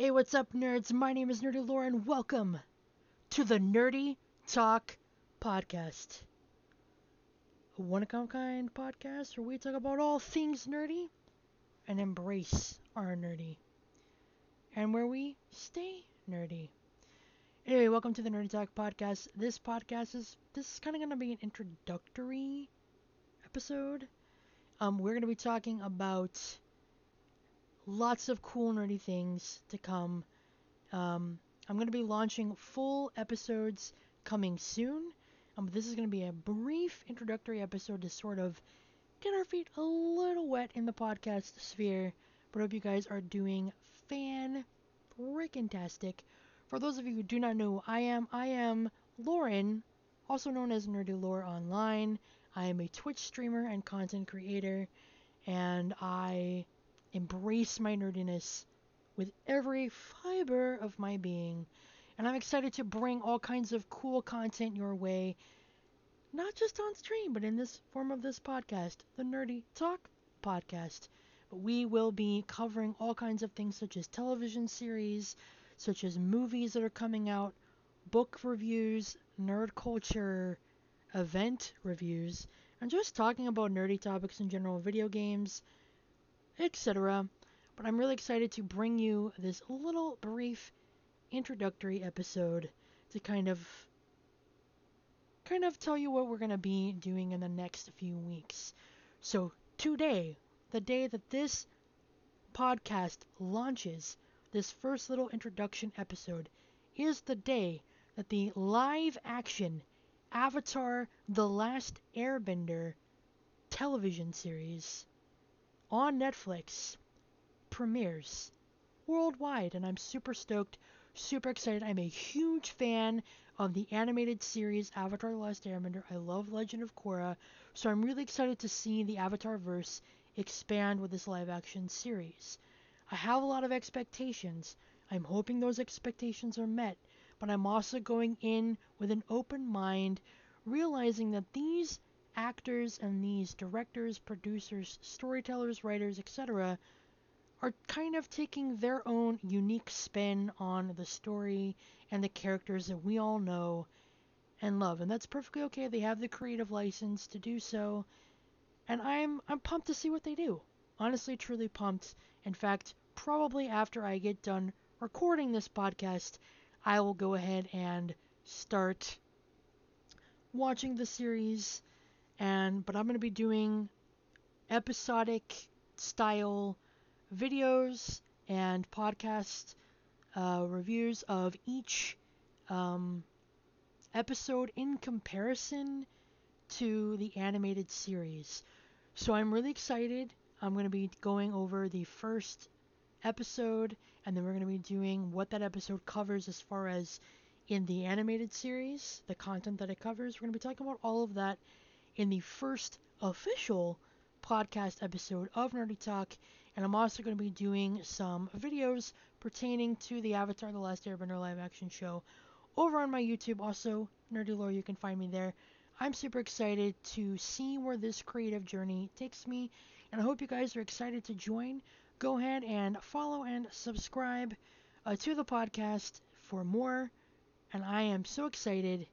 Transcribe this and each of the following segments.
Hey, what's up, nerds? My name is Nerdy and welcome to the Nerdy Talk Podcast. A one of a kind podcast where we talk about all things nerdy and embrace our nerdy. And where we stay nerdy. Anyway, welcome to the Nerdy Talk Podcast. This podcast is this is kind of going to be an introductory episode. Um, we're going to be talking about lots of cool nerdy things to come. Um, I'm going to be launching full episodes coming soon. Um, this is going to be a brief introductory episode to sort of get our feet a little wet in the podcast sphere. But I hope you guys are doing fan freaking tastic. For those of you who do not know who I am, I am Lauren, also known as Nerdy Lore Online. I am a Twitch streamer and content creator, and I embrace my nerdiness with every fiber of my being. And I'm excited to bring all kinds of cool content your way, not just on stream, but in this form of this podcast, the Nerdy Talk Podcast. But we will be covering all kinds of things such as television series, such as movies that are coming out, book reviews, nerd culture, event reviews, and just talking about nerdy topics in general, video games, etc. But I'm really excited to bring you this little brief introductory episode to kind of kind of tell you what we're going to be doing in the next few weeks. So, today, the day that this podcast launches, this first little introduction episode is the day that the live action Avatar The Last Airbender television series on Netflix premieres worldwide, and I'm super stoked, super excited. I'm a huge fan of the animated series Avatar The Last Airbender. I love Legend of Korra, so I'm really excited to see the Avatar verse expand with this live action series. I have a lot of expectations. I'm hoping those expectations are met, but I'm also going in with an open mind, realizing that these actors and these directors, producers, storytellers, writers, etc., are kind of taking their own unique spin on the story and the characters that we all know and love. And that's perfectly okay. They have the creative license to do so. And I'm I'm pumped to see what they do. Honestly, truly pumped. In fact, probably after I get done recording this podcast, I will go ahead and start watching the series and but I'm going to be doing episodic style videos and podcast uh, reviews of each um, episode in comparison to the animated series. So I'm really excited. I'm going to be going over the first episode, and then we're going to be doing what that episode covers as far as in the animated series, the content that it covers. We're going to be talking about all of that in the first official podcast episode of Nerdy Talk, and I'm also going to be doing some videos pertaining to the Avatar The Last Airbender live action show over on my YouTube. Also, Nerdy Lore, you can find me there. I'm super excited to see where this creative journey takes me, and I hope you guys are excited to join. Go ahead and follow and subscribe uh, to the podcast for more, and I am so excited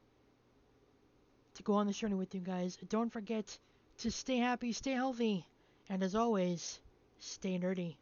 to go on this journey with you guys. Don't forget to stay happy, stay healthy, and as always, stay nerdy.